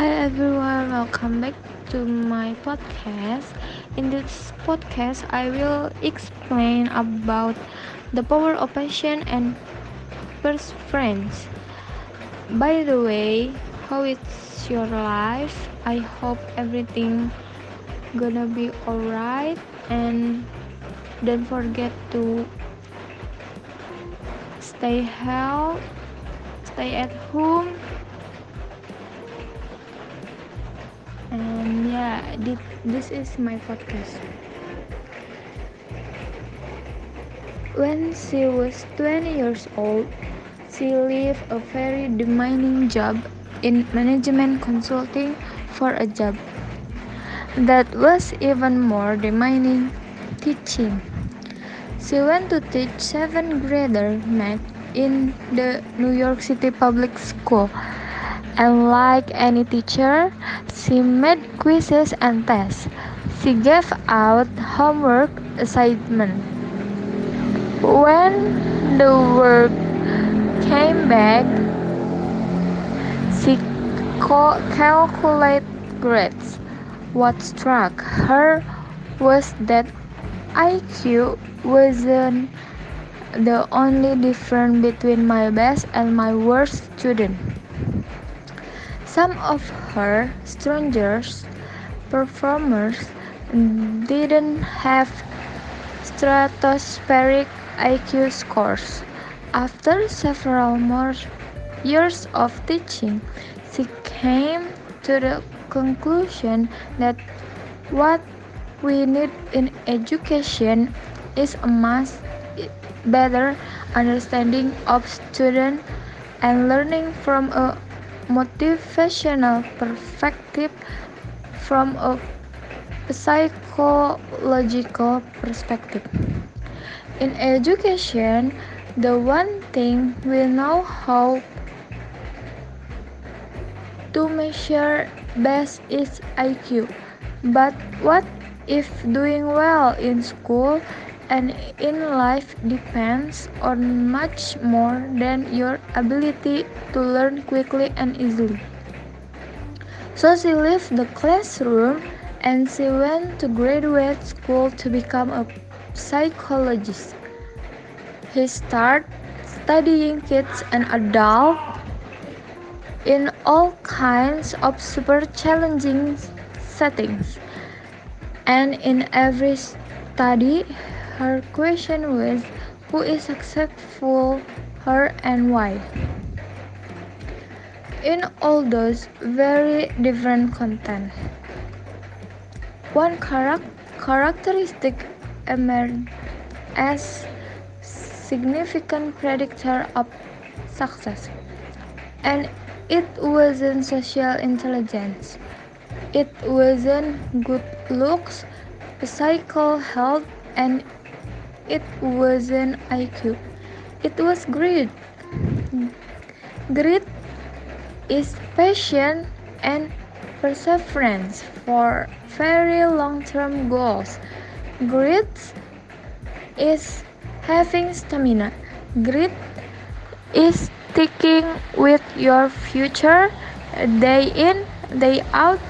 Hi everyone, welcome back to my podcast. In this podcast, I will explain about the power of passion and perseverance. By the way, how is your life? I hope everything gonna be alright and don't forget to stay healthy, stay at home and yeah this is my podcast. When she was 20 years old she left a very demanding job in management consulting for a job that was even more demanding teaching. She went to teach seventh grader math in the New York City public school and like any teacher, she made quizzes and tests. She gave out homework assignments. When the work came back, she calculated grades. What struck her was that IQ wasn't the only difference between my best and my worst student. Some of her strongest performers didn't have stratospheric IQ scores. After several more years of teaching, she came to the conclusion that what we need in education is a much better understanding of students and learning from a motivational perspective from a psychological perspective. In education, the one thing we know how to measure best is IQ. But what if doing well in school and in life depends on much more than your ability to learn quickly and easily. So she left the classroom and she went to graduate school to become a psychologist. He started studying kids and adults in all kinds of super challenging settings. And in every study, her question was who is successful, her and why. In all those very different content, one characteristic emerged as significant predictor of success, and it wasn't social intelligence. It wasn't good looks, physical health, and it wasn't IQ, it was grit. Grit is passion and perseverance for very long term goals. Grit is having stamina. Grit is sticking with your future day in, day out,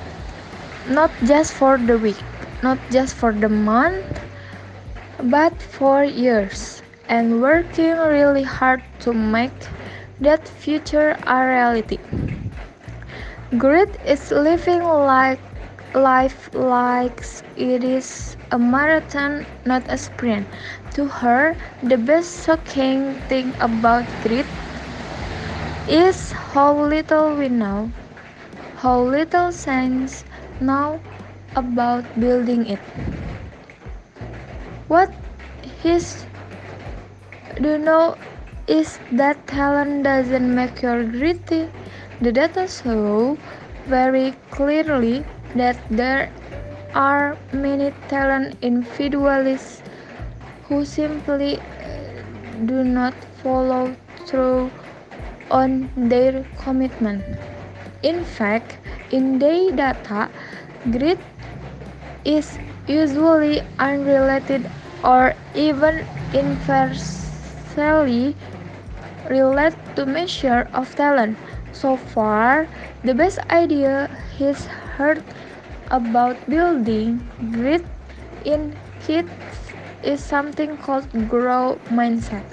not just for the week, not just for the month, but for years and working really hard to make that future a reality. Grit is living like life like it is a marathon, not a sprint. To her, the best shocking thing about grit is how little we know, how little science know about building it. What his do know is that talent doesn't make you gritty. The data show very clearly that there are many talent individuals who simply uh, do not follow through on their commitment. In fact, in their data, grit is usually unrelated or even inversely related to measure of talent. So far, the best idea he's heard about building grit in kids is something called grow mindset.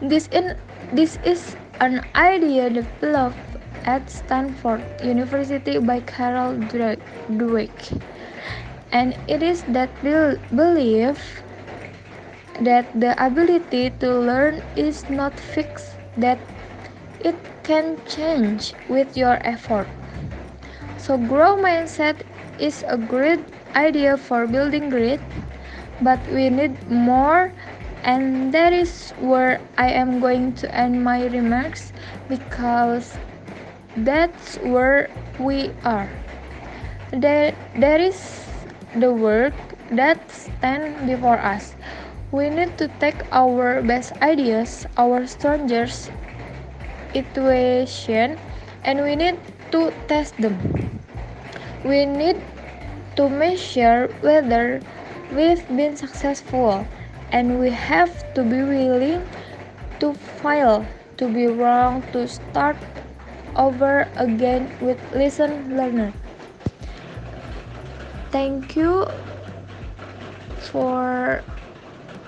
This, in, this is an idea developed at Stanford University by Carol Dweck. And it is that belief that the ability to learn is not fixed, that it can change with your effort. So, grow mindset is a great idea for building grit, but we need more, and that is where I am going to end my remarks because that's where we are. There, there is the work that stands before us. We need to take our best ideas, our strongest intuition, and we need to test them. We need to measure whether we've been successful, and we have to be willing to fail, to be wrong, to start over again with listen learner. Thank you for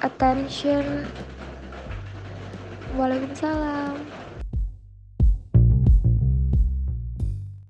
attention. Waalaikumsalam.